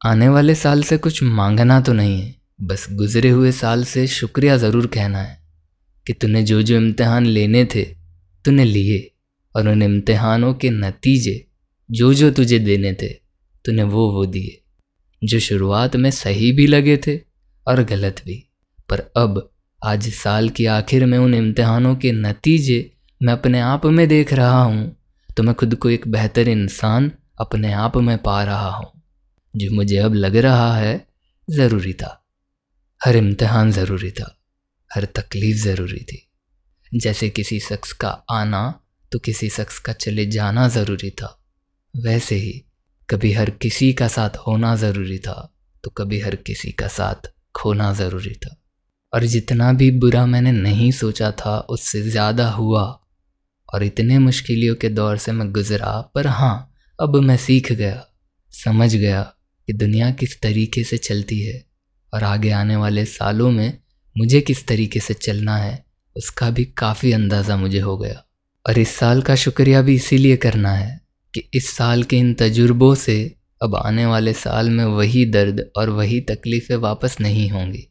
आने वाले साल से कुछ मांगना तो नहीं है, बस गुजरे हुए साल से शुक्रिया ज़रूर कहना है कि तूने जो जो इम्तिहान लेने थे, तूने लिए और उन इम्तिहानों के नतीजे, जो जो तुझे देने थे, तूने वो वो दिए, जो शुरुआत में सही भी लगे थे और गलत भी। पर अब, आज साल की आखिर में उन इम्तिहानों के नतीजे मैं अपने आप में देख रहा हूँ तो मैं खुद को एक बेहतर इंसान अपने आप में पा रहा हूँ। जो मुझे अब लग रहा है ज़रूरी था। हर इम्तहान ज़रूरी था, हर तकलीफ़ ज़रूरी थी। जैसे किसी शख्स का आना तो किसी शख्स का चले जाना ज़रूरी था। वैसे ही, कभी हर किसी का साथ होना ज़रूरी था तो कभी हर किसी का साथ खोना ज़रूरी था। और जितना भी बुरा मैंने नहीं सोचा था, उससे ज़्यादा हुआ। और इतने मुश्किलों के दौर से मैं गुज़रा, पर हाँ अब मैं सीख गया, समझ गया कि दुनिया किस तरीके से चलती है और आगे आने वाले सालों में मुझे किस तरीके से चलना है, उसका भी काफ़ी अंदाज़ा मुझे हो गया। और इस साल का शुक्रिया भी इसीलिए करना है कि इस साल के इन तजुर्बों से अब आने वाले साल में वही दर्द और वही तकलीफ़ें वापस नहीं होंगी।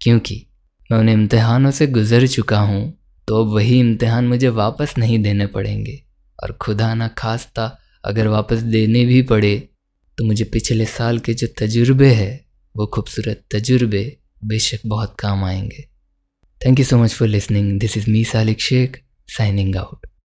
क्योंकि मैं उन इम्तहानों से गुज़र चुका हूँ तो अब वही इम्तहान मुझे वापस नहीं देने पड़ेंगे। और खुदा ना खास्ता अगर वापस देने भी पड़े तो मुझे पिछले साल के जो तजुर्बे हैं, वो खूबसूरत तजुर्बे बेशक बहुत काम आएँगे। Thank you so much for listening this is me Salik Sheikh signing out